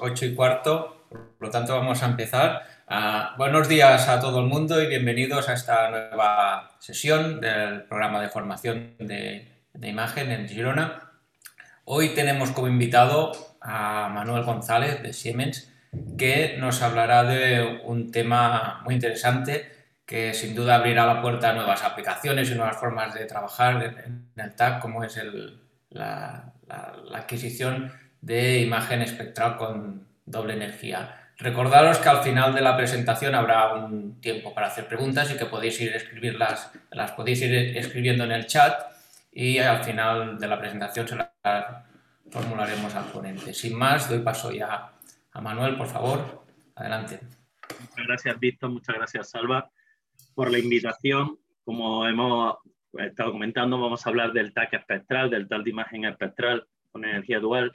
8 y cuarto, por lo tanto vamos a empezar. Ah, buenos días a todo el mundo y bienvenidos a esta nueva sesión del programa de formación de, de imagen en Girona. Hoy tenemos como invitado a Manuel González de Siemens, que nos hablará de un tema muy interesante que sin duda abrirá la puerta a nuevas aplicaciones y nuevas formas de trabajar en el TAC, como es la, adquisición de imagen espectral con doble energía. Recordaros que al final de la presentación habrá un tiempo para hacer preguntas y que podéis ir escribirlas, las podéis ir escribiendo en el chat y al final de la presentación se las formularemos al ponente. Sin más, doy paso ya a Manuel, por favor. Adelante. Muchas gracias, Víctor. Muchas gracias, Salva por la invitación. Como hemos estado comentando, vamos a hablar del TAC espectral, del TAC de imagen espectral con energía dual.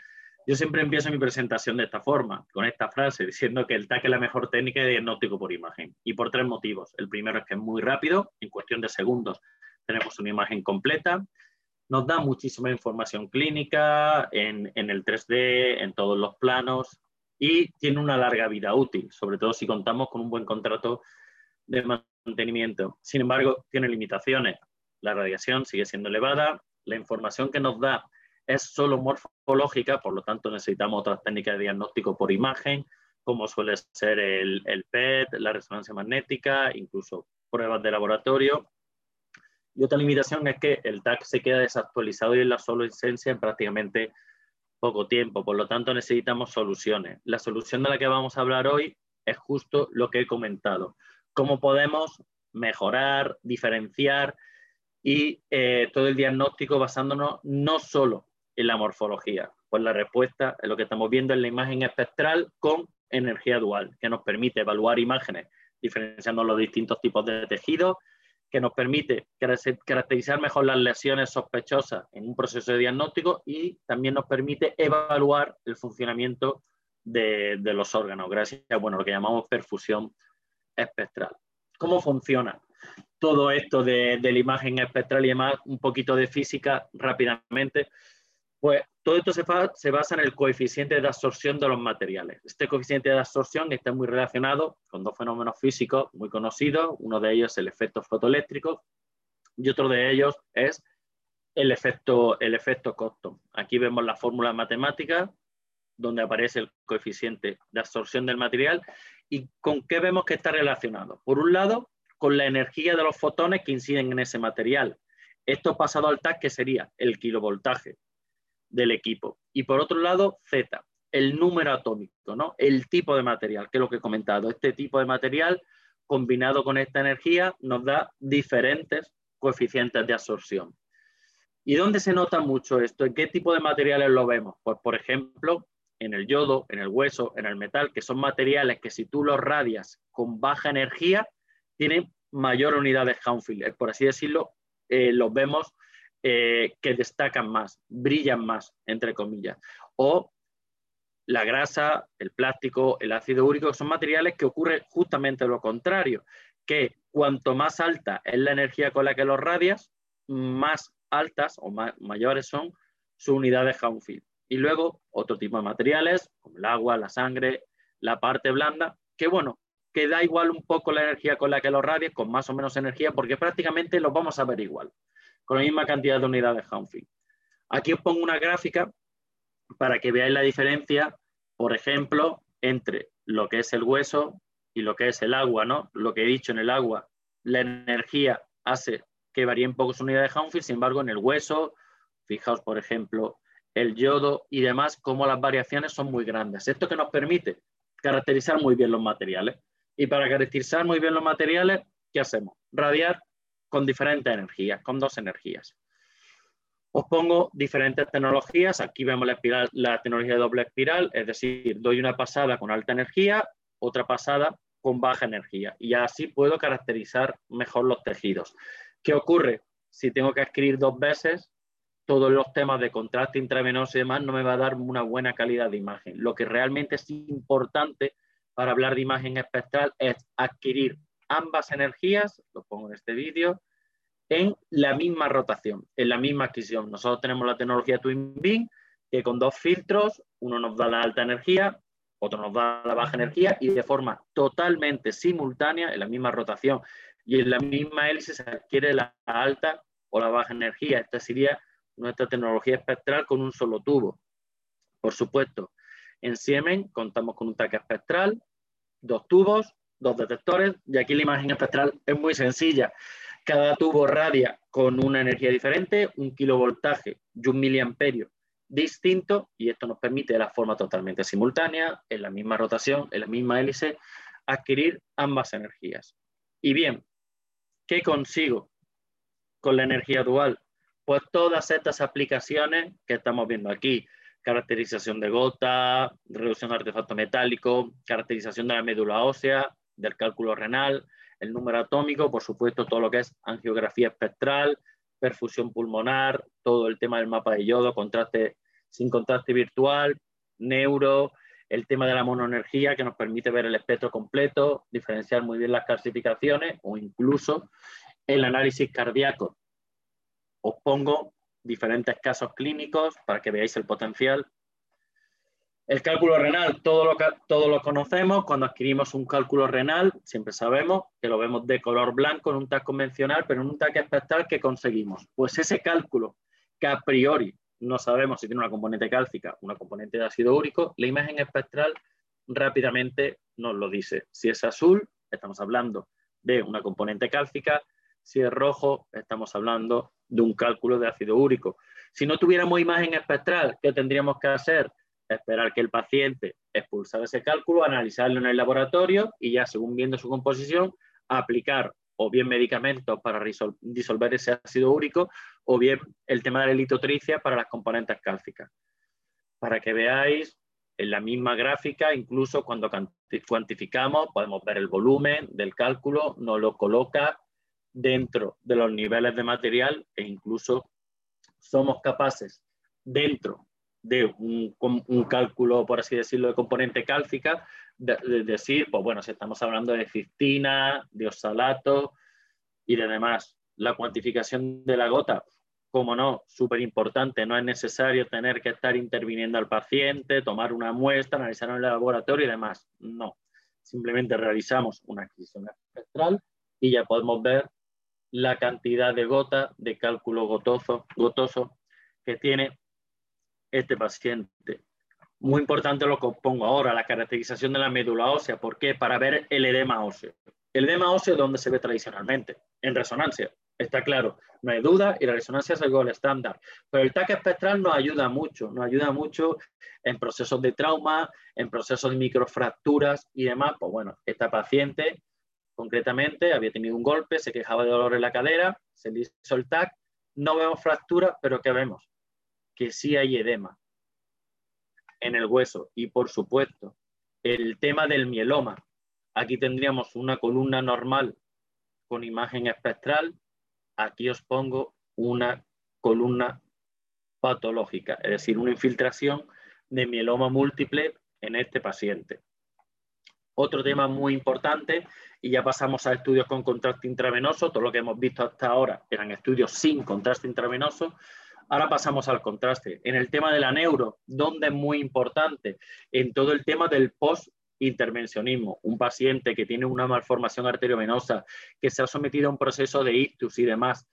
Yo siempre empiezo mi presentación de esta forma, con esta frase, diciendo que el TAC es la mejor técnica de diagnóstico por imagen. Y por tres motivos. El primero es que es muy rápido, en cuestión de segundos tenemos una imagen completa. Nos da muchísima información clínica en, en el 3D, en todos los planos, y tiene una larga vida útil, sobre todo si contamos con un buen contrato de mantenimiento. Sin embargo, tiene limitaciones. La radiación sigue siendo elevada, la información que nos da es solo morfológica, por lo tanto necesitamos otras técnicas de diagnóstico por imagen, como suele ser el, PET, la resonancia magnética, incluso pruebas de laboratorio. Y otra limitación es que el TAC se queda desactualizado y en la solo esencia en prácticamente poco tiempo, por lo tanto necesitamos soluciones. La solución de la que vamos a hablar hoy es justo lo que he comentado, cómo podemos mejorar, diferenciar y eh, todo el diagnóstico basándonos no solo en la morfología. Pues la respuesta es lo que estamos viendo en la imagen espectral con energía dual, que nos permite evaluar imágenes diferenciando los distintos tipos de tejidos, que nos permite caracterizar mejor las lesiones sospechosas en un proceso de diagnóstico y también nos permite evaluar el funcionamiento de, de los órganos, gracias a bueno, lo que llamamos perfusión espectral. ¿Cómo funciona todo esto de, la imagen espectral y demás? Un poquito de física rápidamente. Pues todo esto se, basa en el coeficiente de absorción de los materiales. Este coeficiente de absorción está muy relacionado con dos fenómenos físicos muy conocidos. Uno de ellos es el efecto fotoeléctrico y otro de ellos es el efecto, el efecto. Aquí vemos la fórmula matemática donde aparece el coeficiente de absorción del material ¿Y con qué vemos que está relacionado? Por un lado, con la energía de los fotones que inciden en ese material. Esto pasado al TAC, que sería el kilovoltaje del equipo. Y por otro lado, Z, el número atómico, ¿no? el tipo de material, que es lo que he comentado. Este tipo de material combinado con esta energía nos da diferentes coeficientes de absorción. ¿Y dónde se nota mucho esto? ¿En qué tipo de materiales lo vemos? Pues, por ejemplo, en el yodo, en el hueso, en el metal, que son materiales que si tú los radias con baja energía, tienen mayor unidad de Hounsfield. Por así decirlo, eh, los vemos eh, que destacan más, brillan más, entre comillas. O la grasa, el plástico, el ácido úrico, son materiales que ocurre justamente lo contrario, que cuanto más alta es la energía con la que los radias, más altas o mayores son su unidad de Hounsfield. Y luego otro tipo de materiales, como el agua, la sangre, la parte blanda, que bueno, que da igual un poco la energía con la que los radies, con más o menos energía, porque prácticamente los vamos a ver igual, con la misma cantidad de unidades Humphrey. Aquí os pongo una gráfica para que veáis la diferencia, por ejemplo, entre lo que es el hueso y lo que es el agua, ¿no? Lo que he dicho en el agua, la energía hace que varíen pocas unidades de Humphrey, sin embargo, en el hueso, fijaos, por ejemplo, el yodo y demás, como las variaciones son muy grandes. Esto que nos permite caracterizar muy bien los materiales. Y para caracterizar muy bien los materiales, ¿qué hacemos? Radiar con diferentes energías, con dos energías. Os pongo diferentes tecnologías. Aquí vemos la, tecnología de doble espiral, es decir, doy una pasada con alta energía, otra pasada con baja energía. Y así puedo caracterizar mejor los tejidos. ¿Qué ocurre? Si tengo que escribir dos veces, todos los temas de contraste intravenoso y demás no me va a dar una buena calidad de imagen. Lo que realmente es importante para hablar de imagen espectral es adquirir ambas energías, lo pongo en este vídeo, en la misma rotación, en la misma adquisición. Nosotros tenemos la tecnología Twin Beam, que con dos filtros, uno nos da la alta energía, otro nos da la baja energía y de forma totalmente simultánea, en la misma rotación y en la misma hélice se adquiere la alta o la baja energía. Esta sería nuestra tecnología espectral con un solo tubo. Por supuesto, en Siemens contamos con un taque espectral, dos tubos, dos detectores, y aquí la imagen espectral es muy sencilla. Cada tubo radia con una energía diferente, un kilovoltaje y un miliamperio distinto, y esto nos permite de la forma totalmente simultánea, en la misma rotación, en la misma hélice, adquirir ambas energías. Y bien, ¿qué consigo con la energía dual? Pues todas estas aplicaciones que estamos viendo aquí, caracterización de gota, reducción de artefacto metálico, caracterización de la médula ósea, del cálculo renal, el número atómico, por supuesto, todo lo que es angiografía espectral, perfusión pulmonar, todo el tema del mapa de yodo, contraste sin contraste virtual, neuro, el tema de la monoenergía que nos permite ver el espectro completo, diferenciar muy bien las clasificaciones o incluso el análisis cardíaco. Os pongo diferentes casos clínicos para que veáis el potencial el cálculo renal, todo lo, todos lo conocemos. Cuando adquirimos un cálculo renal, siempre sabemos que lo vemos de color blanco en un TAC convencional, pero en un TAC espectral, ¿qué conseguimos? Pues ese cálculo que a priori no sabemos si tiene una componente cálcica, una componente de ácido úrico, la imagen espectral rápidamente nos lo dice. Si es azul, estamos hablando de una componente cálcica. Si es rojo, estamos hablando de un cálculo de ácido úrico. Si no tuviéramos imagen espectral, ¿qué tendríamos que hacer? Esperar que el paciente expulsara ese cálculo, analizarlo en el laboratorio y ya según viendo su composición, aplicar o bien medicamentos para disolver ese ácido úrico o bien el tema de la litotricia para las componentes cálcicas. Para que veáis en la misma gráfica, incluso cuando cuantificamos, podemos ver el volumen del cálculo, nos lo coloca dentro de los niveles de material e incluso somos capaces dentro de un, cálculo, por así decirlo, de componente cálcica, de, decir, pues bueno, si estamos hablando de cistina, de oxalato y de demás. La cuantificación de la gota, como no, súper importante, no es necesario tener que estar interviniendo al paciente, tomar una muestra, analizarlo en el laboratorio y demás. No, simplemente realizamos una adquisición espectral y ya podemos ver la cantidad de gota de cálculo gotoso, gotoso que tiene este paciente. Muy importante lo que pongo ahora, la caracterización de la médula ósea. ¿Por qué? Para ver el edema óseo. El edema óseo, ¿dónde se ve tradicionalmente? En resonancia. Está claro, no hay duda y la resonancia es el gol estándar. Pero el TAC espectral nos ayuda mucho, nos ayuda mucho en procesos de trauma, en procesos de microfracturas y demás. Pues bueno, esta paciente concretamente había tenido un golpe, se quejaba de dolor en la cadera, se le hizo el TAC, no vemos fractura, pero ¿qué vemos? Que sí hay edema en el hueso. Y por supuesto, el tema del mieloma. Aquí tendríamos una columna normal con imagen espectral. Aquí os pongo una columna patológica, es decir, una infiltración de mieloma múltiple en este paciente. Otro tema muy importante, y ya pasamos a estudios con contraste intravenoso, todo lo que hemos visto hasta ahora eran estudios sin contraste intravenoso, Ahora pasamos al contraste. En el tema de la neuro, donde es muy importante, en todo el tema del post-intervencionismo. Un paciente que tiene una malformación arteriovenosa, que se ha sometido a un proceso de ictus y demás,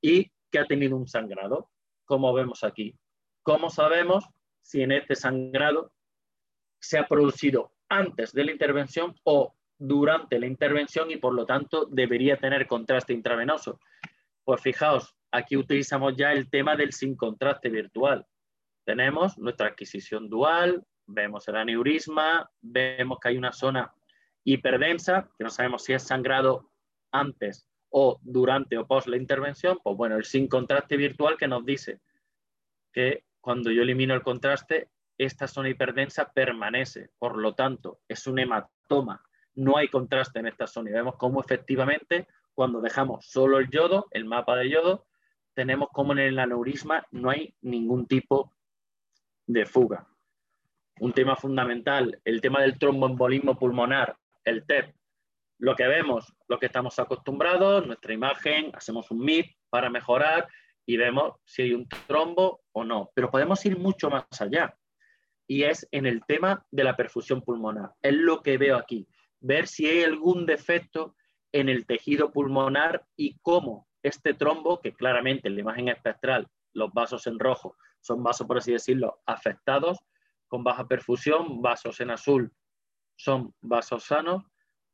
y que ha tenido un sangrado, como vemos aquí. ¿Cómo sabemos si en este sangrado se ha producido antes de la intervención o durante la intervención y por lo tanto debería tener contraste intravenoso? Pues fijaos, aquí utilizamos ya el tema del sin contraste virtual. Tenemos nuestra adquisición dual, vemos el aneurisma, vemos que hay una zona hiperdensa, que no sabemos si es sangrado antes o durante o post la intervención, pues bueno, el sin contraste virtual que nos dice que cuando yo elimino el contraste, esta zona hiperdensa permanece, por lo tanto, es un hematoma, no hay contraste en esta zona y vemos cómo efectivamente cuando dejamos solo el yodo, el mapa de yodo, tenemos como en el aneurisma no hay ningún tipo de fuga. Un tema fundamental, el tema del tromboembolismo pulmonar, el TEP. Lo que vemos, lo que estamos acostumbrados, nuestra imagen, hacemos un MIP para mejorar y vemos si hay un trombo o no. Pero podemos ir mucho más allá. y es en el tema de la perfusión pulmonar. Es lo que veo aquí. Ver si hay algún defecto en el tejido pulmonar y cómo este trombo, que claramente en la imagen espectral, los vasos en rojo son vasos, por así decirlo, afectados, con baja perfusión, vasos en azul son vasos sanos,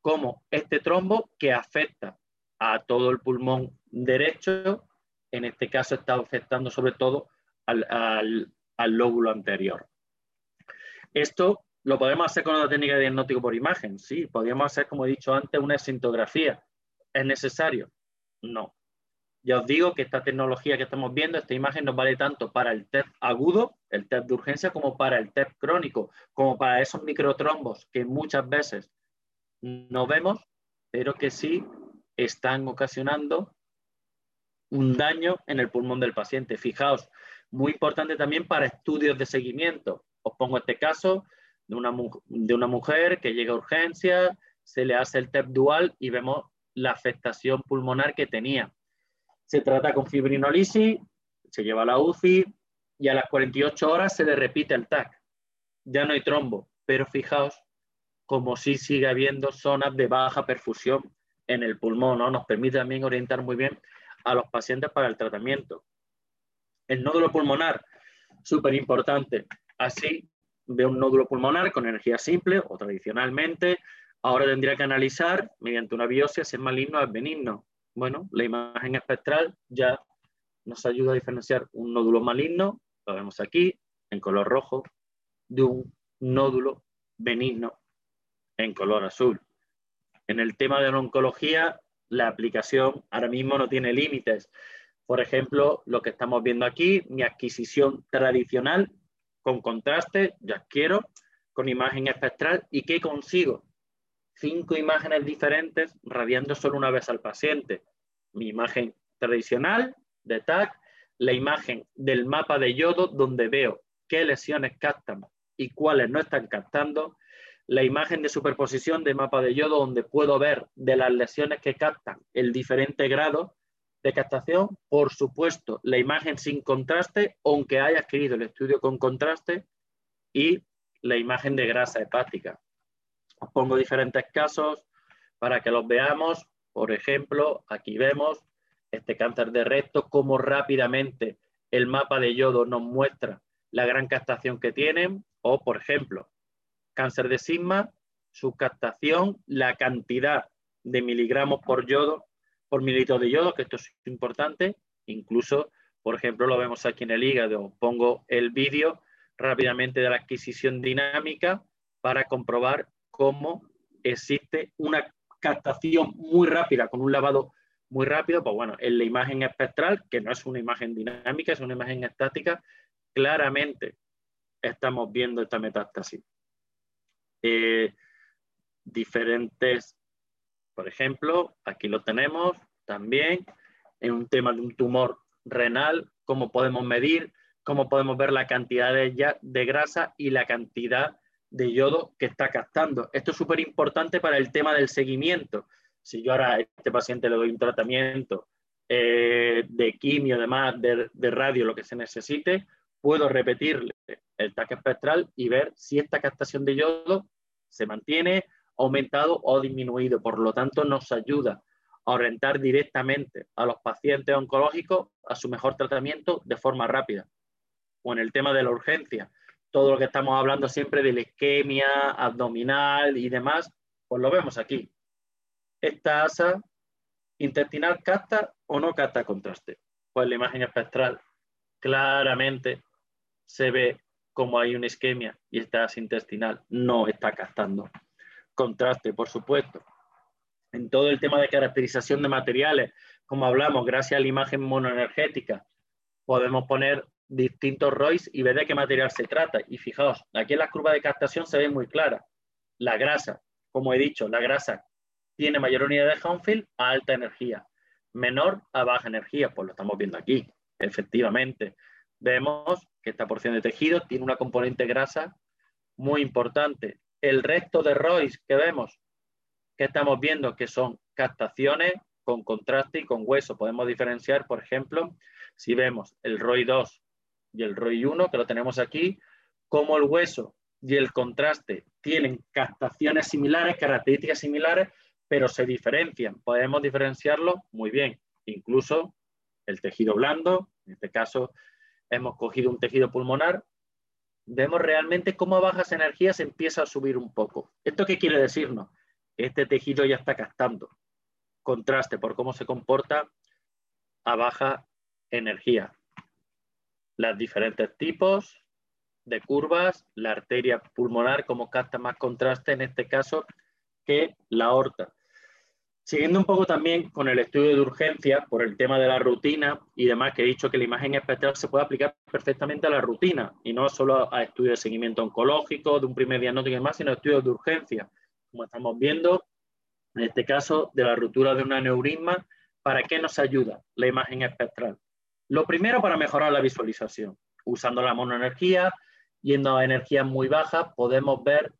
como este trombo que afecta a todo el pulmón derecho, en este caso está afectando sobre todo al, lóbulo anterior. Esto lo podemos hacer con una técnica de diagnóstico por imagen, sí, podríamos hacer, como he dicho antes, una sintografía. ¿Es necesario? No. Ya os digo que esta tecnología que estamos viendo, esta imagen nos vale tanto para el TEP agudo, el TEP de urgencia, como para el TEP crónico, como para esos microtrombos que muchas veces no vemos, pero que sí están ocasionando un daño en el pulmón del paciente. Fijaos, muy importante también para estudios de seguimiento. Os pongo este caso de una, de una mujer que llega a urgencia, se le hace el TEP dual y vemos la afectación pulmonar que tenía. Se trata con fibrinolisis, se lleva a la UCI y a las 48 horas se le repite el TAC. Ya no hay trombo, pero fijaos como si sigue habiendo zonas de baja perfusión en el pulmón, ¿no? Nos permite también orientar muy bien a los pacientes para el tratamiento. El nódulo pulmonar, súper importante. Así ve un nódulo pulmonar con energía simple o tradicionalmente. Ahora tendría que analizar mediante una biopsia si es maligno o benigno. Bueno, la imagen espectral ya nos ayuda a diferenciar un nódulo maligno, lo vemos aquí en color rojo, de un nódulo benigno en color azul. En el tema de la oncología, la aplicación ahora mismo no tiene límites. Por ejemplo, lo que estamos viendo aquí, mi adquisición tradicional con contraste, ya quiero, con imagen espectral. ¿Y qué consigo? Cinco imágenes diferentes radiando solo una vez al paciente. Mi imagen tradicional de TAC, la imagen del mapa de yodo donde veo qué lesiones captan y cuáles no están captando, la imagen de superposición de mapa de yodo donde puedo ver de las lesiones que captan el diferente grado de captación, por supuesto, la imagen sin contraste, aunque haya adquirido el estudio con contraste, y la imagen de grasa hepática. Os pongo diferentes casos para que los veamos. Por ejemplo, aquí vemos este cáncer de recto, cómo rápidamente el mapa de yodo nos muestra la gran captación que tienen, o por ejemplo, cáncer de sigma, su captación, la cantidad de miligramos por yodo, por mililitro de yodo, que esto es importante, incluso, por ejemplo, lo vemos aquí en el hígado, pongo el vídeo rápidamente de la adquisición dinámica para comprobar cómo existe una captación muy rápida con un lavado muy rápido, pues bueno, en la imagen espectral, que no es una imagen dinámica, es una imagen estática, claramente estamos viendo esta metástasis. Eh, diferentes, por ejemplo, aquí lo tenemos también, en un tema de un tumor renal, cómo podemos medir, cómo podemos ver la cantidad de, de grasa y la cantidad de yodo que está captando. Esto es súper importante para el tema del seguimiento. Si yo ahora a este paciente le doy un tratamiento eh, de quimio, además de, de radio, lo que se necesite, puedo repetirle el TAC espectral y ver si esta captación de yodo se mantiene, aumentado o disminuido. Por lo tanto, nos ayuda a orientar directamente a los pacientes oncológicos a su mejor tratamiento de forma rápida. O en el tema de la urgencia, todo lo que estamos hablando siempre de la isquemia abdominal y demás, pues lo vemos aquí. Esta asa intestinal capta o no capta contraste. Pues la imagen espectral claramente se ve como hay una isquemia y esta asa intestinal no está captando. Contraste, por supuesto. En todo el tema de caracterización de materiales, como hablamos, gracias a la imagen monoenergética, podemos poner distintos ROIs y ver de qué material se trata. Y fijaos, aquí en la curva de captación se ve muy clara. La grasa, como he dicho, la grasa tiene mayor unidad de Hounsfield a alta energía, menor a baja energía, pues lo estamos viendo aquí, efectivamente vemos que esta porción de tejido tiene una componente grasa muy importante. El resto de ROIs que vemos, que estamos viendo que son captaciones con contraste y con hueso. Podemos diferenciar, por ejemplo, si vemos el ROI 2 y el ROI 1, que lo tenemos aquí, como el hueso y el contraste tienen captaciones similares, características similares, pero se diferencian. Podemos diferenciarlo muy bien. Incluso el tejido blando, en este caso hemos cogido un tejido pulmonar, vemos realmente cómo a bajas energías empieza a subir un poco. ¿Esto qué quiere decirnos? Este tejido ya está captando contraste por cómo se comporta a baja energía. Los diferentes tipos de curvas, la arteria pulmonar, como capta más contraste en este caso que la aorta. Siguiendo un poco también con el estudio de urgencia, por el tema de la rutina y demás, que he dicho que la imagen espectral se puede aplicar perfectamente a la rutina y no solo a estudios de seguimiento oncológico, de un primer diagnóstico y demás, sino a estudios de urgencia. Como estamos viendo, en este caso de la ruptura de un aneurisma, ¿para qué nos ayuda la imagen espectral? Lo primero, para mejorar la visualización. Usando la monoenergía, yendo a energías muy bajas, podemos ver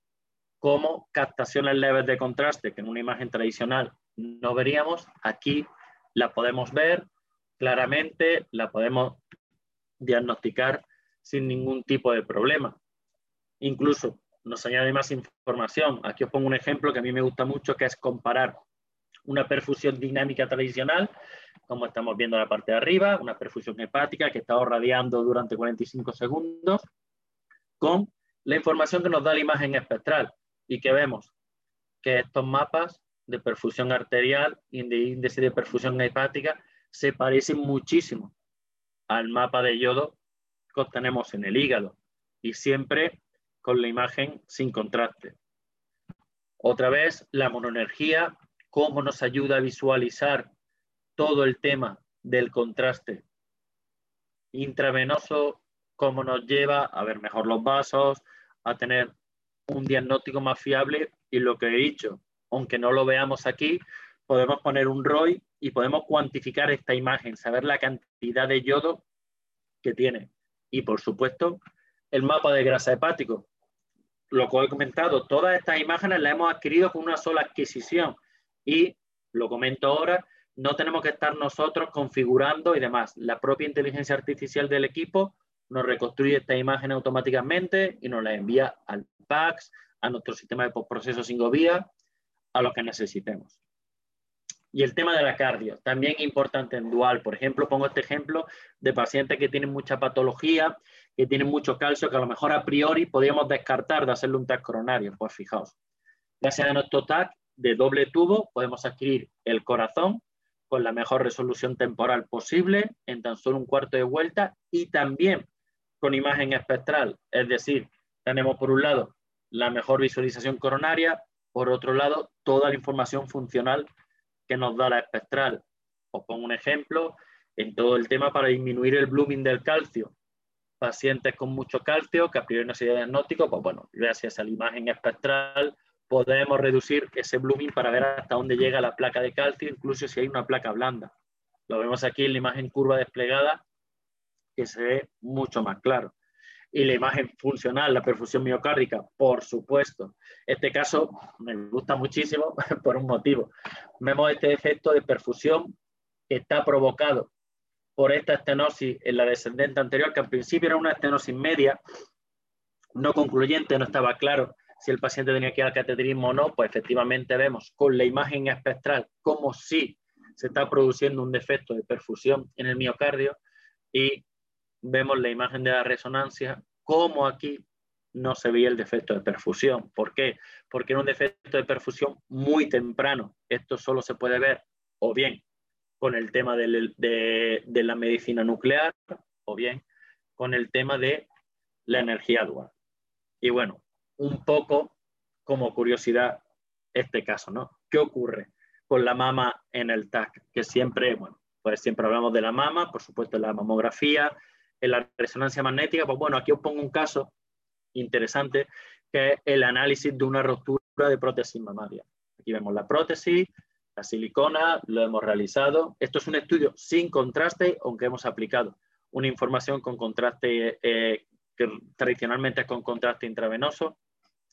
cómo captaciones leves de contraste, que en una imagen tradicional no veríamos, aquí la podemos ver claramente, la podemos diagnosticar sin ningún tipo de problema. Incluso nos añade más información. Aquí os pongo un ejemplo que a mí me gusta mucho, que es comparar una perfusión dinámica tradicional, como estamos viendo en la parte de arriba, una perfusión hepática que está radiando durante 45 segundos, con la información que nos da la imagen espectral y que vemos que estos mapas de perfusión arterial y de índice de perfusión hepática se parecen muchísimo al mapa de yodo que obtenemos en el hígado y siempre con la imagen sin contraste. Otra vez, la monoenergía, cómo nos ayuda a visualizar todo el tema del contraste intravenoso, cómo nos lleva a ver mejor los vasos, a tener un diagnóstico más fiable y lo que he dicho, aunque no lo veamos aquí, podemos poner un ROI y podemos cuantificar esta imagen, saber la cantidad de yodo que tiene. Y por supuesto, el mapa de grasa hepático. Lo que he comentado, todas estas imágenes las hemos adquirido con una sola adquisición y, lo comento ahora, no tenemos que estar nosotros configurando y demás. La propia inteligencia artificial del equipo nos reconstruye esta imagen automáticamente y nos la envía al PAX, a nuestro sistema de postproceso sin vía a lo que necesitemos. Y el tema de la cardio, también importante en dual. Por ejemplo, pongo este ejemplo de pacientes que tienen mucha patología, que tienen mucho calcio, que a lo mejor a priori podríamos descartar de hacerle un TAC coronario. Pues fijaos, gracias a nuestro TAC de doble tubo podemos adquirir el corazón con la mejor resolución temporal posible en tan solo un cuarto de vuelta y también con imagen espectral. Es decir, tenemos por un lado la mejor visualización coronaria, por otro lado, toda la información funcional que nos da la espectral. Os pongo un ejemplo en todo el tema para disminuir el blooming del calcio. Pacientes con mucho calcio, que a priori no sería diagnóstico, pues bueno, gracias a la imagen espectral podemos reducir ese blooming para ver hasta dónde llega la placa de calcio, incluso si hay una placa blanda. Lo vemos aquí en la imagen curva desplegada, que se ve mucho más claro y la imagen funcional, la perfusión miocárdica, por supuesto. Este caso me gusta muchísimo por un motivo. Vemos este efecto de perfusión que está provocado por esta estenosis en la descendente anterior, que al principio era una estenosis media, no concluyente, no estaba claro si el paciente tenía que ir al cateterismo o no, pues efectivamente vemos con la imagen espectral como si se está produciendo un defecto de perfusión en el miocardio y vemos la imagen de la resonancia, como aquí no se veía el defecto de perfusión. ¿Por qué? Porque era un defecto de perfusión muy temprano. Esto solo se puede ver o bien con el tema de, de la medicina nuclear o bien con el tema de la energía dual. Y bueno, un poco como curiosidad este caso, ¿no? ¿Qué ocurre con la mama en el TAC? Que siempre, bueno, pues siempre hablamos de la mama, por supuesto la mamografía, la resonancia magnética, pues bueno, aquí os pongo un caso interesante que es el análisis de una ruptura de prótesis mamaria. Aquí vemos la prótesis, la silicona, lo hemos realizado. Esto es un estudio sin contraste, aunque hemos aplicado una información con contraste eh, que tradicionalmente es con contraste intravenoso,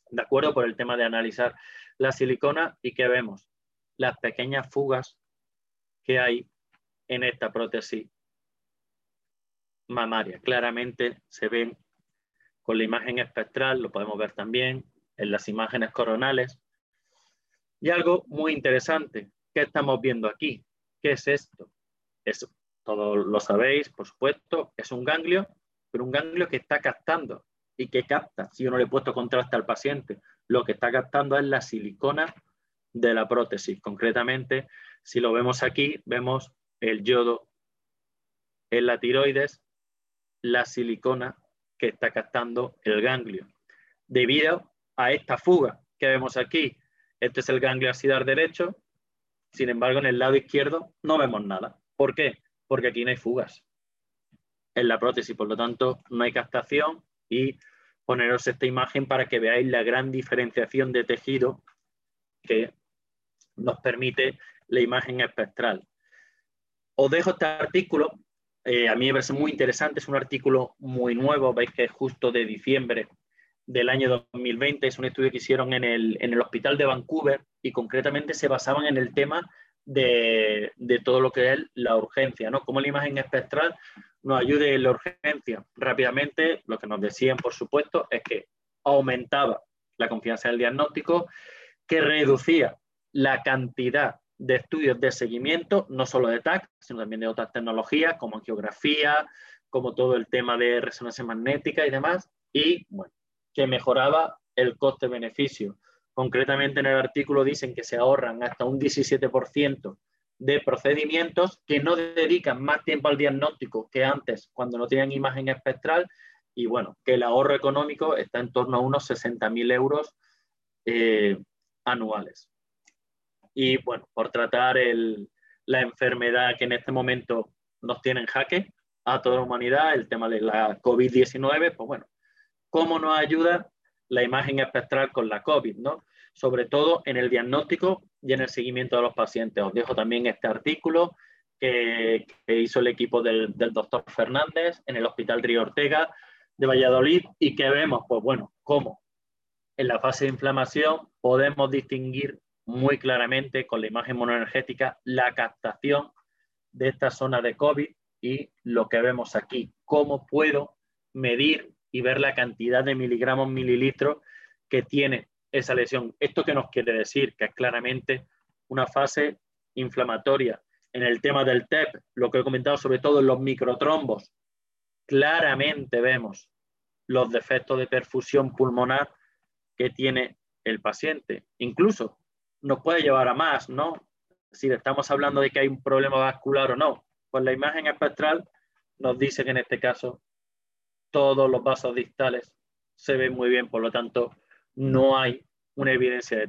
¿de acuerdo? Por el tema de analizar la silicona y que vemos las pequeñas fugas que hay en esta prótesis mamaria. Claramente se ven con la imagen espectral, lo podemos ver también en las imágenes coronales. Y algo muy interesante, ¿qué estamos viendo aquí? ¿Qué es esto? Es, todos lo sabéis, por supuesto, es un ganglio, pero un ganglio que está captando y que capta, si yo no le he puesto contraste al paciente, lo que está captando es la silicona de la prótesis. Concretamente, si lo vemos aquí, vemos el yodo en la tiroides, la silicona que está captando el ganglio. Debido a esta fuga que vemos aquí, este es el ganglio axilar derecho, sin embargo, en el lado izquierdo no vemos nada. ¿Por qué? Porque aquí no hay fugas en la prótesis, por lo tanto, no hay captación y poneros esta imagen para que veáis la gran diferenciación de tejido que nos permite la imagen espectral. Os dejo este artículo, eh, a mí me parece muy interesante, es un artículo muy nuevo, veis que es justo de diciembre del año 2020, es un estudio que hicieron en el, en el Hospital de Vancouver y concretamente se basaban en el tema de, de, todo lo que es la urgencia, ¿no? Cómo la imagen espectral nos ayude en la urgencia. Rápidamente, lo que nos decían, por supuesto, es que aumentaba la confianza en el diagnóstico, que reducía la cantidad de estudios de seguimiento, no solo de TAC, sino también de otras tecnologías como geografía, como todo el tema de resonancia magnética y demás, y bueno, que mejoraba el coste-beneficio. Concretamente en el artículo dicen que se ahorran hasta un 17% de procedimientos que no dedican más tiempo al diagnóstico que antes cuando no tenían imagen espectral y bueno, que el ahorro económico está en torno a unos 60.000 euros eh, anuales. Y bueno, por tratar la enfermedad que en este momento nos tiene en jaque a toda la humanidad, el tema de la COVID-19, pues bueno, ¿cómo nos ayuda la imagen espectral con la COVID? ¿no? Sobre todo en el diagnóstico y en el seguimiento de los pacientes. Os dejo también este artículo que, hizo el equipo del, del, doctor Fernández en el Hospital Río Ortega de Valladolid y que vemos, pues bueno, cómo en la fase de inflamación podemos distinguir muy claramente con la imagen monoenergética la captación de esta zona de COVID y lo que vemos aquí, cómo puedo medir y ver la cantidad de miligramos mililitros que tiene esa lesión. ¿Esto qué nos quiere decir? Que es claramente una fase inflamatoria. En el tema del TEP, lo que he comentado sobre todo en los microtrombos, claramente vemos los defectos de perfusión pulmonar que tiene el paciente. Incluso nos puede llevar a más, ¿no? Si estamos hablando de que hay un problema vascular o no. Pues la imagen espectral nos dice que en este caso todos los vasos distales se ven muy bien, por lo tanto no hay una evidencia de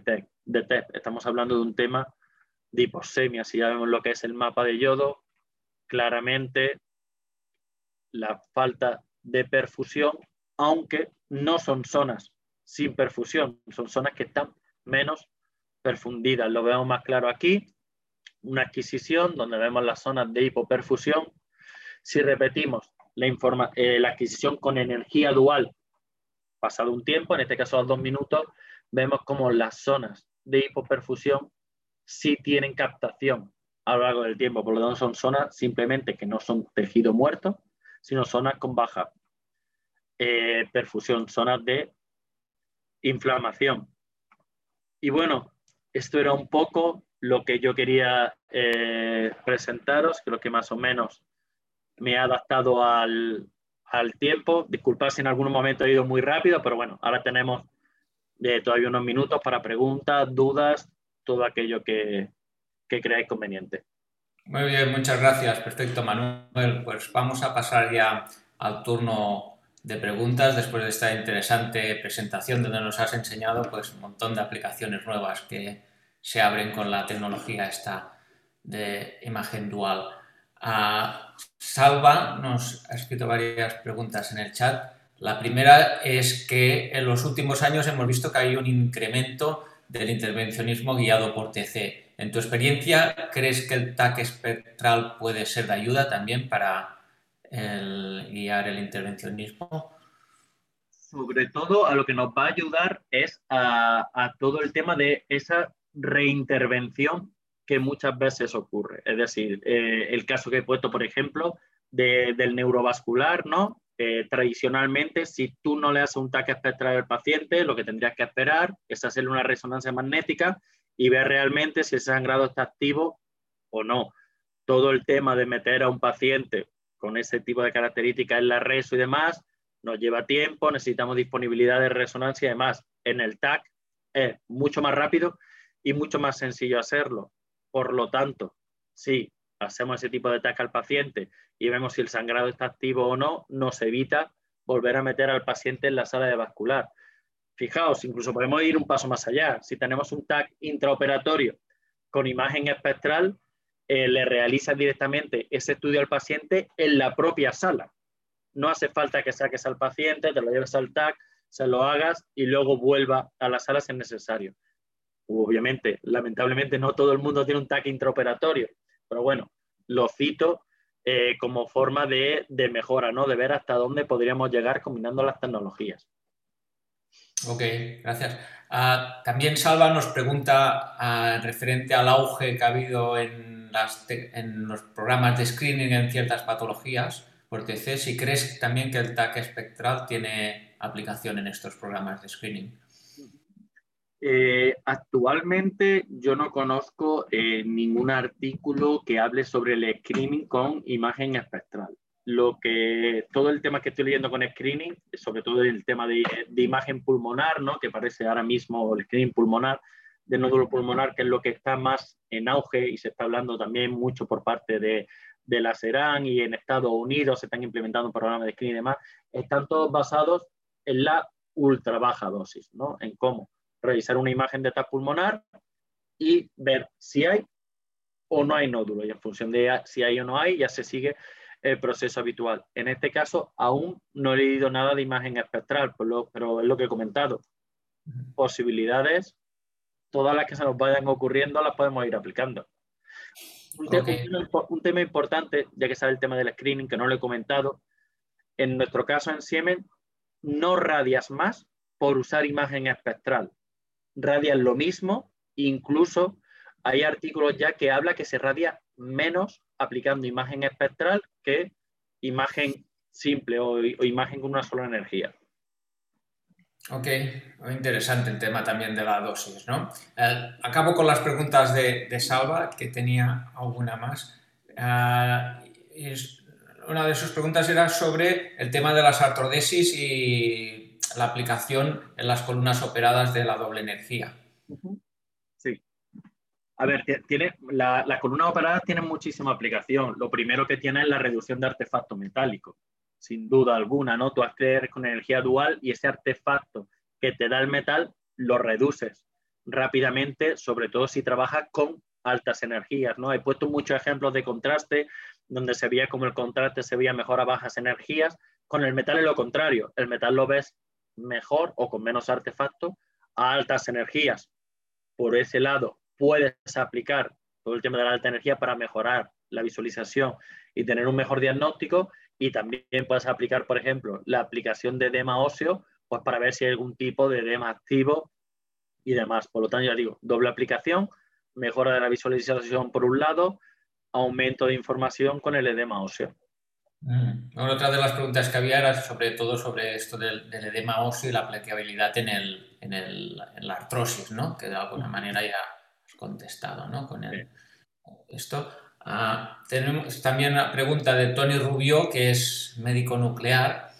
TEP. Estamos hablando de un tema de hiposemia. Si ya vemos lo que es el mapa de yodo, claramente la falta de perfusión, aunque no son zonas sin perfusión, son zonas que están menos perfundidas. Lo vemos más claro aquí, una adquisición donde vemos las zonas de hipoperfusión. Si repetimos la, eh, la adquisición con energía dual, pasado un tiempo, en este caso a dos minutos, vemos como las zonas de hipoperfusión sí tienen captación a lo largo del tiempo, por lo tanto son zonas simplemente que no son tejido muerto, sino zonas con baja eh, perfusión, zonas de inflamación. Y bueno, esto era un poco lo que yo quería eh, presentaros, creo que más o menos me he adaptado al, tiempo. Disculpad si en algún momento he ido muy rápido, pero bueno, ahora tenemos eh, todavía unos minutos para preguntas, dudas, todo aquello que, que creáis conveniente. Muy bien, muchas gracias. Perfecto, Manuel. Pues vamos a pasar ya al turno de preguntas después de esta interesante presentación donde nos has enseñado pues un montón de aplicaciones nuevas que se abren con la tecnología esta de imagen dual. Ah, Salva nos ha escrito varias preguntas en el chat. La primera es que en los últimos años hemos visto que hay un incremento del intervencionismo guiado por TC. En tu experiencia, ¿crees que el TAC espectral puede ser de ayuda también para el guiar el intervencionismo? Sobre todo a lo que nos va a ayudar es a, todo el tema de esa reintervención que muchas veces ocurre. Es decir, eh, el caso que he puesto, por ejemplo, del neurovascular, ¿no? Eh, tradicionalmente, si tú no le haces un TAC espectral al paciente, lo que tendrías que esperar es hacerle una resonancia magnética y ver realmente si ese sangrado está activo o no. Todo el tema de meter a un paciente con ese tipo de características en la reso y demás nos lleva tiempo, necesitamos disponibilidad de resonancia y demás. En el TAC es mucho más rápido y mucho más sencillo hacerlo. Por lo tanto, si hacemos ese tipo de TAC al paciente y vemos si el sangrado está activo o no, nos evita volver a meter al paciente en la sala de vascular. Fijaos, incluso podemos ir un paso más allá. Si tenemos un TAC intraoperatorio con imagen espectral, eh, le realizas directamente ese estudio al paciente en la propia sala. No hace falta que saques al paciente, te lo lleves al TAC, se lo hagas y luego vuelva a la sala si es necesario. Obviamente, lamentablemente no todo el mundo tiene un TAC intraoperatorio, pero bueno, lo cito eh, como forma de, mejora, ¿no? De ver hasta dónde podríamos llegar combinando las tecnologías. Ok, gracias. Ah, también Salva nos pregunta ah, referente al auge que ha habido en, en, los programas de screening en ciertas patologías por TC, si crees también que el TAC espectral tiene aplicación en estos programas de screening. Eh, actualmente yo no conozco eh, ningún artículo que hable sobre el screening con imagen espectral. Lo que todo el tema que estoy leyendo con screening, sobre todo el tema de, imagen pulmonar, ¿no? que parece ahora mismo el screening pulmonar, de nódulo pulmonar, que es lo que está más en auge y se está hablando también mucho por parte de, de la CERAN y en Estados Unidos se están implementando programas de screening y demás, están todos basados en la ultra baja dosis, ¿no? En cómo revisar una imagen de TAP pulmonar y ver si hay o no hay nódulo. Y en función de si hay o no hay, ya se sigue el proceso habitual. En este caso, aún no he leído nada de imagen espectral, pero es lo que he comentado. Posibilidades, todas las que se nos vayan ocurriendo, las podemos ir aplicando. Un, un, tema importante, ya que sale el tema del screening, que no lo he comentado, en nuestro caso en Siemens, no radias más por usar imagen espectral radian lo mismo, incluso hay artículos ya que habla que se radia menos aplicando imagen espectral que imagen simple o, imagen con una sola energía. Ok, interesante el tema también de la dosis, ¿no? Eh, acabo con las preguntas de, Salva, que tenía alguna más. Eh, una de sus preguntas era sobre el tema de las artrodesis y la aplicación en las columnas operadas de la doble energía. Sí. A ver, tiene, las columnas operadas tienen muchísima aplicación. Lo primero que tiene es la reducción de artefactos metálicos, sin duda alguna, ¿no? Tú haces con energía dual y ese artefacto que te da el metal lo reduces rápidamente, sobre todo si trabajas con altas energías, ¿no? He puesto muchos ejemplos de contraste donde se veía como el contraste se veía mejor a bajas energías. Con el metal es lo contrario. El metal lo ves mejor o con menos artefactos a altas energías. Por ese lado, puedes aplicar todo el tema de la alta energía para mejorar la visualización y tener un mejor diagnóstico y también puedes aplicar, por ejemplo, la aplicación de edema óseo pues para ver si hay algún tipo de edema activo y demás. Por lo tanto, ya digo, doble aplicación, mejora de la visualización por un lado, aumento de información con el edema óseo. Mm. otra de las preguntas que había era sobre todo sobre esto del, edema óseo y la aplicabilidad en, el, en, el, en, la artrosis, ¿no? Que de alguna manera ya has contestado, ¿no? Con el, esto. Ah, tenemos también una pregunta de Tony Rubio, que es médico nuclear,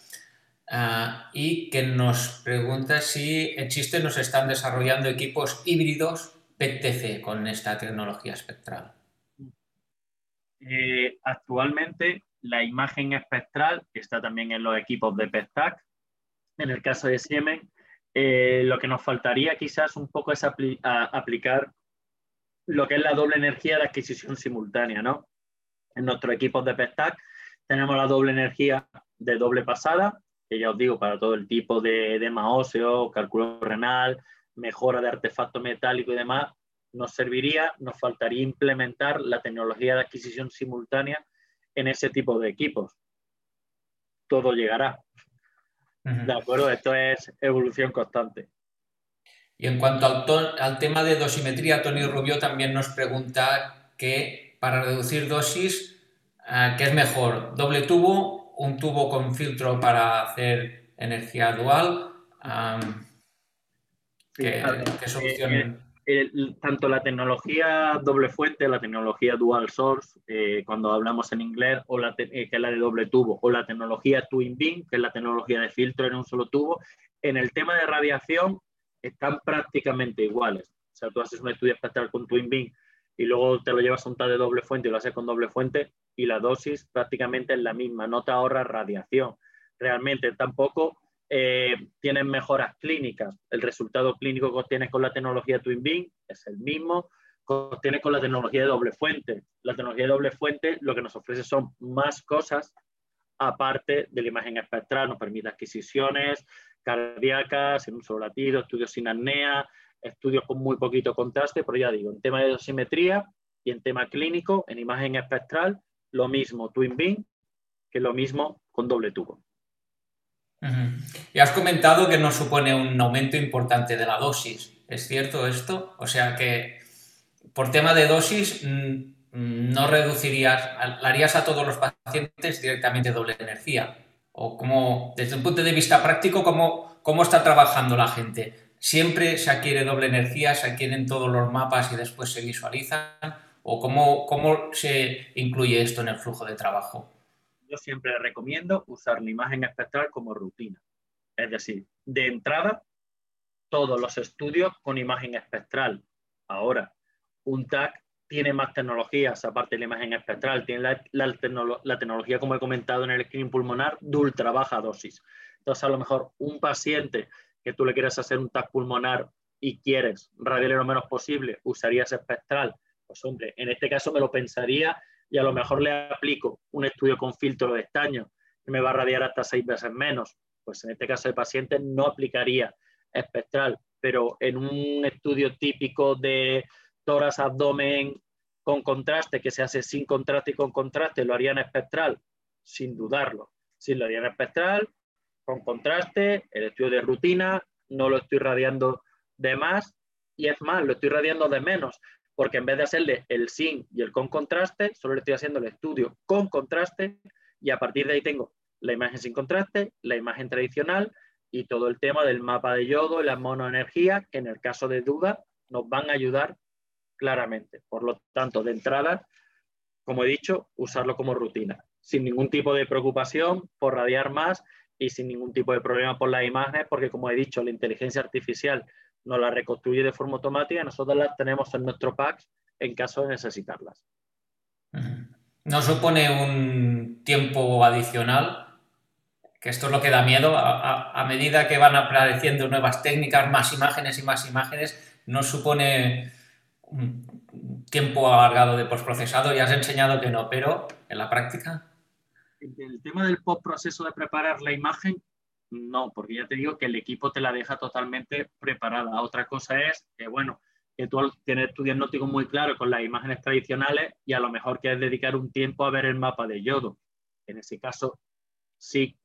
ah, y que nos pregunta si existen o se están desarrollando equipos híbridos PTC con esta tecnología espectral. Eh, actualmente la imagen espectral está también en los equipos de PESTAC. En el caso de Siemens, eh, lo que nos faltaría quizás un poco es aplicar lo que es la doble energía de adquisición simultánea, ¿no? En nuestros equipos de PESTAC tenemos la doble energía de doble pasada, que ya os digo, para todo el tipo de edema óseo, cálculo renal, mejora de artefacto metálico y demás, nos serviría, nos faltaría implementar la tecnología de adquisición simultánea en ese tipo de equipos. Todo llegará. ¿De acuerdo? Esto es evolución constante. Y en cuanto al, tema de dosimetría, Tony Rubio también nos pregunta que para reducir dosis, eh, ¿qué es mejor, doble tubo un tubo con filtro para hacer energía dual. ¿qué, solución? tanto la tecnología doble fuente, la tecnología dual source, eh, cuando hablamos en inglés, o la eh, que es la de doble tubo, o la tecnología twin beam, que es la tecnología de filtro en un solo tubo, en el tema de radiación están prácticamente iguales. O sea, tú haces un estudio espectral con twin y luego te lo llevas a un TAC de doble fuente y lo haces con doble fuente y la dosis prácticamente es la misma, no te ahorra radiación. Realmente tampoco eh, mejoras clínicas. El resultado clínico que obtienes con la tecnología Twin es el mismo que obtienes con la tecnología de doble fuente. La tecnología de doble fuente lo que nos ofrece son más cosas aparte de la imagen espectral. Nos permite adquisiciones cardíacas en un solo latido, estudios sin apnea, estudios con muy poquito contraste, pero ya digo, en tema de dosimetría y en tema clínico, en imagen espectral, lo mismo Twin Beam que lo mismo con doble tubo. Y has comentado que no supone un aumento importante de la dosis. ¿Es cierto esto? O sea que por tema de dosis mm, no reducirías, harías a todos los pacientes directamente doble energía. O como, desde un punto de vista práctico, ¿cómo, cómo está trabajando la gente? ¿Siempre se adquiere doble energía, se adquieren todos los mapas y después se visualizan? ¿O cómo, cómo se incluye esto en el flujo de trabajo? yo siempre recomiendo usar la imagen espectral como rutina. Es decir, de entrada, todos los estudios con imagen espectral. Ahora, un TAC tiene más tecnologías, aparte de la imagen espectral, tiene la, tecnología, como he comentado en el screening pulmonar, de ultra baja dosis. Entonces, a lo mejor un paciente que tú le quieras hacer un TAC pulmonar y quieres radiarle lo menos posible, usarías espectral. Pues hombre, en este caso me lo pensaría y a lo mejor le aplico un estudio con filtro de estaño que me va a radiar hasta seis veces menos, pues en este caso el paciente no aplicaría espectral, pero en un estudio típico de tórax abdomen con contraste, que se hace sin contraste y con contraste, lo harían espectral, sin dudarlo. Si lo harían espectral, con contraste, el estudio de rutina, no lo estoy radiando de más y es más, lo estoy radiando de menos, porque en vez de hacerle el sin y el con contraste, solo le estoy haciendo el estudio con contraste y a partir de ahí tengo la imagen sin contraste, la imagen tradicional y todo el tema del mapa de yodo y la monoenergía, que en el caso de duda nos van a ayudar claramente. Por lo tanto, de entrada, como he dicho, usarlo como rutina, sin ningún tipo de preocupación por radiar más y sin ningún tipo de problema por las imágenes, porque como he dicho, la inteligencia artificial nos la reconstruye de forma automática y nosotros las tenemos en nuestro pack en caso de necesitarlas. ¿No supone un tiempo adicional? Que esto es lo que da miedo. A, medida que van apareciendo nuevas técnicas, más imágenes y más imágenes, ¿no supone tiempo alargado de postprocesado? Ya has enseñado que no, pero en la práctica. El tema del postproceso de preparar la imagen no, porque ya te digo que el equipo te la deja totalmente preparada. Otra cosa es que, bueno, que tú tienes tu diagnóstico muy claro con las imágenes tradicionales y a lo mejor quieres dedicar un tiempo a ver el mapa de yodo. En ese caso, sí,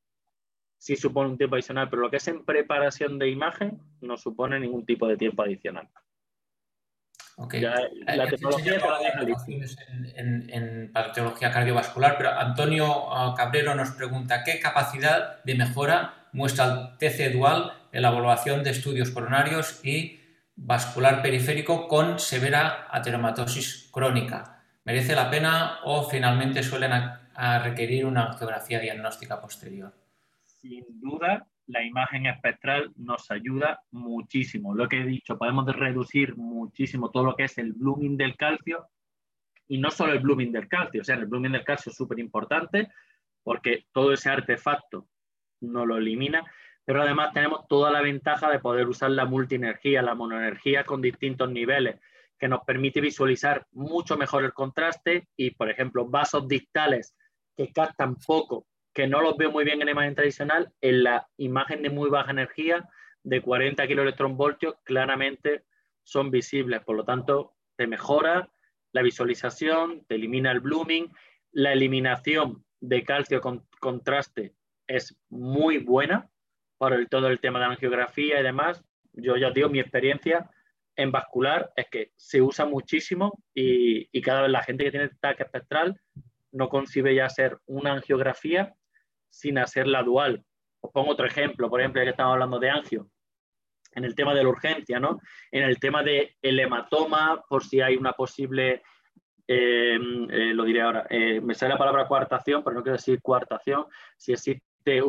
sí supone un tiempo adicional, pero lo que es en preparación de imagen no supone ningún tipo de tiempo adicional. Okay. la tecnología en, en, patología cardiovascular, pero Antonio ah, Cabrero nos pregunta qué capacidad de mejora muestra el TC dual en la evaluación de estudios coronarios y vascular periférico con severa ateromatosis crónica. ¿Merece la pena o finalmente suelen requerir una angiografía diagnóstica posterior? Sin duda, la imagen espectral nos ayuda muchísimo. Lo que he dicho, podemos reducir muchísimo todo lo que es el blooming del calcio y no solo el blooming del calcio, o sea, el blooming del calcio es súper importante porque todo ese artefacto no lo elimina, pero además tenemos toda la ventaja de poder usar la multienergía, la monoenergía con distintos niveles, que nos permite visualizar mucho mejor el contraste y, por ejemplo, vasos distales que captan poco, que no los veo muy bien en la imagen tradicional, en la imagen de muy baja energía de 40 kiloelectronvoltios claramente son visibles, por lo tanto te mejora la visualización, te elimina el blooming, la eliminación de calcio con contraste es muy buena para todo el tema de angiografía y demás. Yo ya digo, mi experiencia en vascular es que se usa muchísimo y, cada vez la gente que tiene TAC espectral no concibe ya hacer una angiografía sin hacer la dual. Os pongo otro ejemplo, por ejemplo, ya que estamos hablando de angio, en el tema de la urgencia, ¿no? En el tema del hematoma, por si hay una posible, eh, eh, lo diré ahora, eh, me sale la palabra coartación, pero no quiero decir coartación, si existe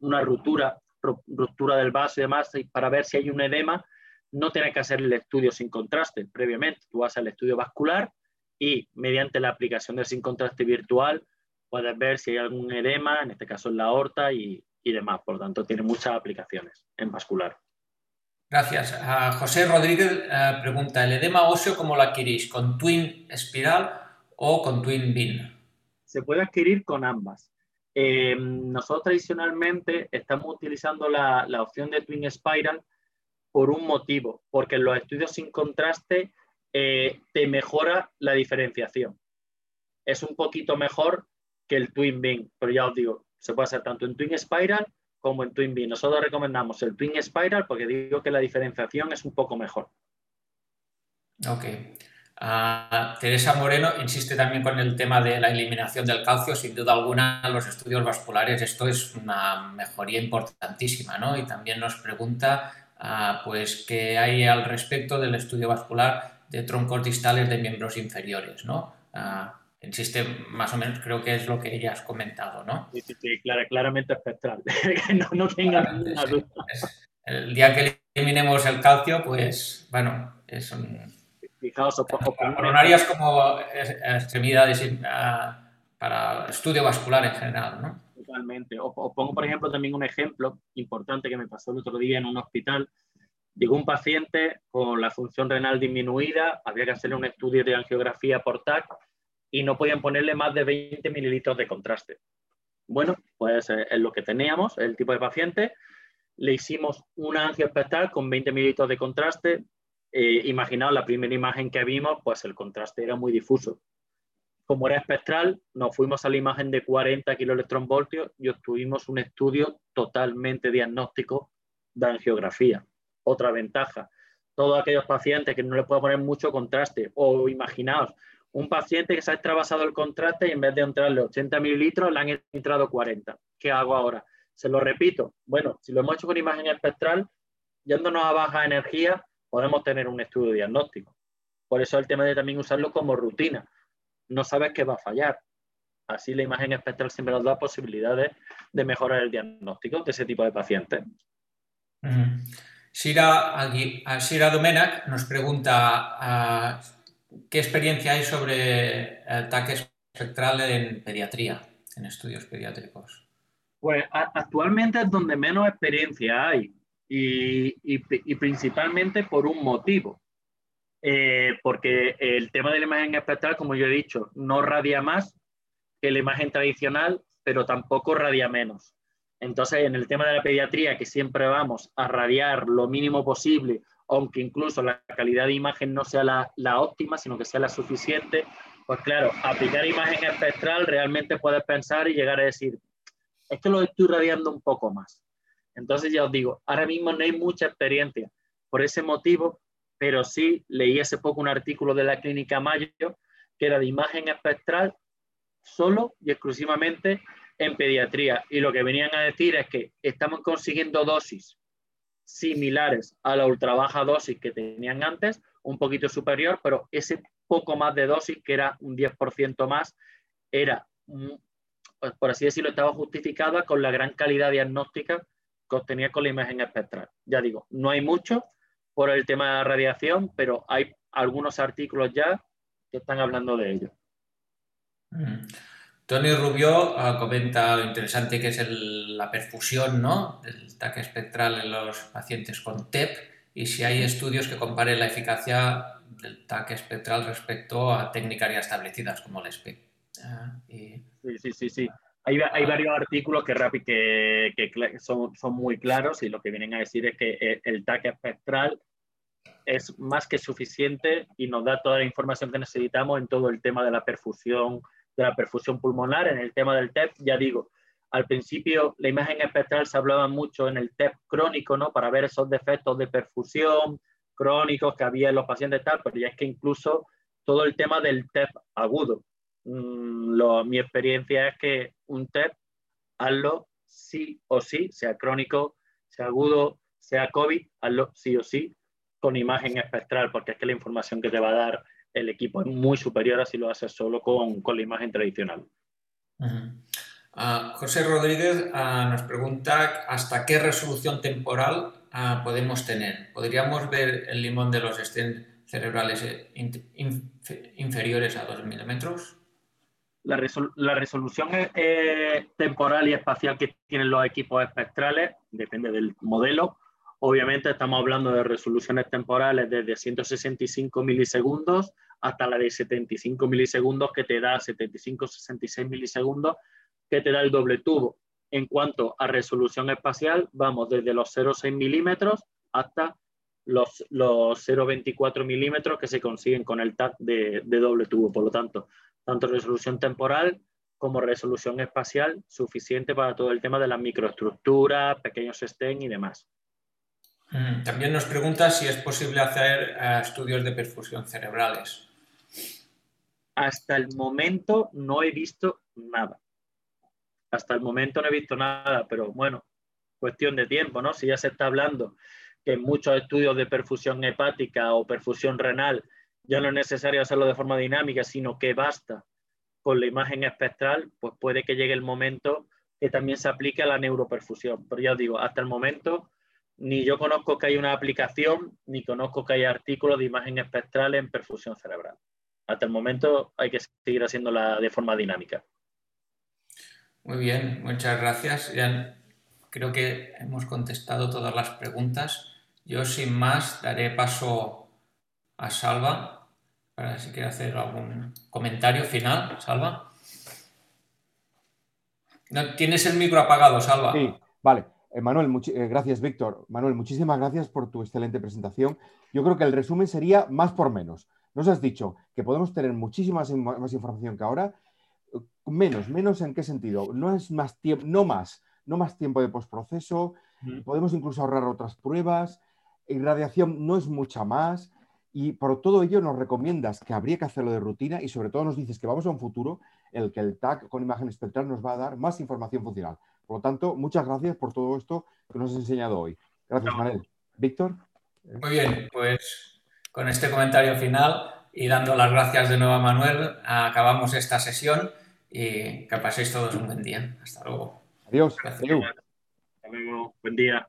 una ruptura, ruptura del vaso y demás, para ver si hay un edema, no tienes que hacer el estudio sin contraste previamente. Tú vas al estudio vascular y mediante la aplicación del sin contraste virtual puedes ver si hay algún edema, en este caso en la aorta y, demás. Por lo tanto, tiene muchas aplicaciones en vascular. Gracias. José Rodríguez eh, pregunta, ¿el edema óseo cómo lo adquirís? ¿Con Twin Espiral o con Twin Beam? Se puede adquirir con ambas. Eh, nosotros tradicionalmente estamos utilizando la, la opción de Twin Spiral por un motivo, porque en los estudios sin contraste eh, te mejora la diferenciación. Es un poquito mejor que el Twin Beam, pero ya os digo, se puede hacer tanto en Twin Spiral como en Twin Beam. Nosotros recomendamos el Twin Spiral porque digo que la diferenciación es un poco mejor. Ok. Ah, Teresa Moreno insiste también con el tema de la eliminación del calcio. Sin duda alguna, los estudios vasculares esto es una mejoría importantísima, ¿no? Y también nos pregunta pues qué hay al respecto del estudio vascular de troncos distales de miembros inferiores, ¿no? Insiste más o menos, creo que es lo que ya has comentado, ¿no? Sí, sí, sí claramente espectral, no, no tenga ninguna duda. el día que eliminemos el calcio, pues, bueno, es un... Fijaos, coronarias como extremidades para estudio vascular en general, ¿no? Totalmente. Os, pongo, por ejemplo, también un ejemplo importante que me pasó el otro día en un hospital. Llegó un paciente con la función renal disminuida, había que hacerle un estudio de angiografía por TAC y no podían ponerle más de 20 mililitros de contraste. Bueno, pues eh, es lo que teníamos, el tipo de paciente. Le hicimos una angio espectral con 20 mililitros de contraste. Eh, imaginaos la primera imagen que vimos, pues el contraste era muy difuso como era espectral, nos fuimos a la imagen de 40 kiloelectronvoltios y obtuvimos un estudio totalmente diagnóstico de angiografía. Otra ventaja, todos aquellos pacientes que no le puedo poner mucho contraste, o imaginaos, un paciente que se ha extravasado el contraste y en vez de entrarle 80 mililitros le han entrado 40. ¿Qué hago ahora? Se lo repito. Bueno, si lo hemos hecho con imagen espectral, yéndonos a baja energía, podemos tener un estudio diagnóstico. Por eso el tema de también usarlo como rutina no sabes qué va a fallar. Así la imagen espectral siempre nos da posibilidades de mejorar el diagnóstico de ese tipo de pacientes. Sira, Domenac nos pregunta ah, qué experiencia hay sobre TAC espectral en pediatría, en estudios pediátricos. Pues actualmente es donde menos experiencia hay y principalmente por un motivo. Eh, porque el tema de la imagen espectral, como yo he dicho, no radia más que la imagen tradicional, pero tampoco radia menos. Entonces, en el tema de la pediatría, que siempre vamos a radiar lo mínimo posible, aunque incluso la calidad de imagen no sea la, la óptima, sino que sea la suficiente, pues claro, aplicar imagen espectral realmente puedes pensar y llegar a decir, esto lo estoy radiando un poco más. Entonces ya os digo, ahora mismo no hay mucha experiencia. Por ese motivo, pero sí leí hace poco un artículo de la clínica Mayo que era de imagen espectral solo y exclusivamente en pediatría. Y lo que venían a decir es que estamos consiguiendo dosis similares a la ultra baja dosis que tenían antes, un poquito superior, pero ese poco más de dosis, que era un 10% más, era, por así decirlo, estaba justificada con la gran calidad diagnóstica que obtenía con la imagen espectral. Ya digo, no hay mucho, por el tema de la radiación, pero hay algunos artículos ya que están hablando de ello. Mm. Tony Rubio ah, comenta lo interesante que es la perfusión ¿no? del TAC espectral en los pacientes con TEP y si hay estudios que comparen la eficacia del TAC espectral respecto a técnicas ya establecidas como el SPEC. Ah, sí, sí, sí, sí. Hay, hay ah. varios artículos que, que, que son, son, muy claros y lo que vienen a decir es que el TAC espectral es más que suficiente y nos da toda la información que necesitamos en todo el tema de la perfusión, de la perfusión pulmonar, en el tema del TEP, ya digo, al principio la imagen espectral se hablaba mucho en el TEP crónico, ¿no? Para ver esos defectos de perfusión crónicos que había en los pacientes tal, pero ya es que incluso todo el tema del TEP agudo. Mm, mi experiencia es que un TEP hazlo sí o sí, sea crónico, sea agudo, sea COVID, hazlo sí o sí con imagen espectral, porque es que la información que te va a dar el equipo es muy superior a si lo haces solo con, la imagen tradicional. Ah, José Rodríguez ah, nos pregunta hasta qué resolución temporal ah, podemos tener. ¿Podríamos ver el limón de los estén cerebrales eh, inferiores a 2 milímetros? La, resolución eh, temporal y espacial que tienen los equipos espectrales depende del modelo. Obviamente estamos hablando de resoluciones temporales desde 165 milisegundos hasta la de 75 milisegundos que te da 75-66 milisegundos que te da el doble tubo. En cuanto a resolución espacial, vamos desde los 0,6 milímetros hasta los, los 0,24 milímetros que se consiguen con el TAC de, doble tubo. Por lo tanto, tanto resolución temporal como resolución espacial suficiente para todo el tema de las microestructuras, pequeños STEM y demás. También nos pregunta si es posible hacer eh, estudios de perfusión cerebrales. Hasta el momento no he visto nada. Hasta el momento no he visto nada, pero bueno, cuestión de tiempo, ¿no? Si ya se está hablando que en muchos estudios de perfusión hepática o perfusión renal ya no es necesario hacerlo de forma dinámica, sino que basta con la imagen espectral, pues puede que llegue el momento que también se aplique a la neuroperfusión. Pero ya os digo, hasta el momento ni yo conozco que haya una aplicación, ni conozco que haya artículos de imagen espectral en perfusión cerebral. Hasta el momento hay que seguir haciéndola de forma dinámica. Muy bien, muchas gracias. Ya creo que hemos contestado todas las preguntas. Yo sin más daré paso a Salva para si quiere hacer algún comentario final. Salva. No, tienes el micro apagado, Salva. Sí, vale. Eh, Manuel, eh, gracias, Víctor. Manuel, muchísimas gracias por tu excelente presentación. Yo creo que el resumen sería más por menos. Nos has dicho que podemos tener muchísima más información que ahora Menos, menos en qué sentido? No es más tiempo, no más, no más tiempo de postproceso, podemos incluso ahorrar otras pruebas, irradiación no es mucha más, y por todo ello nos recomiendas que habría que hacerlo de rutina y sobre todo nos dices que vamos a un futuro en el que el TAC con imagen espectral nos va a dar más información funcional. Por lo tanto, muchas gracias por todo esto que nos has enseñado hoy. Gracias, Manel. Víctor. Muy bien, pues con este comentario final y dando las gracias de nuevo a Manuel, acabamos esta sesión y que paséis todos un buen día. Hasta luego. Adiós. Hasta luego. Buen día.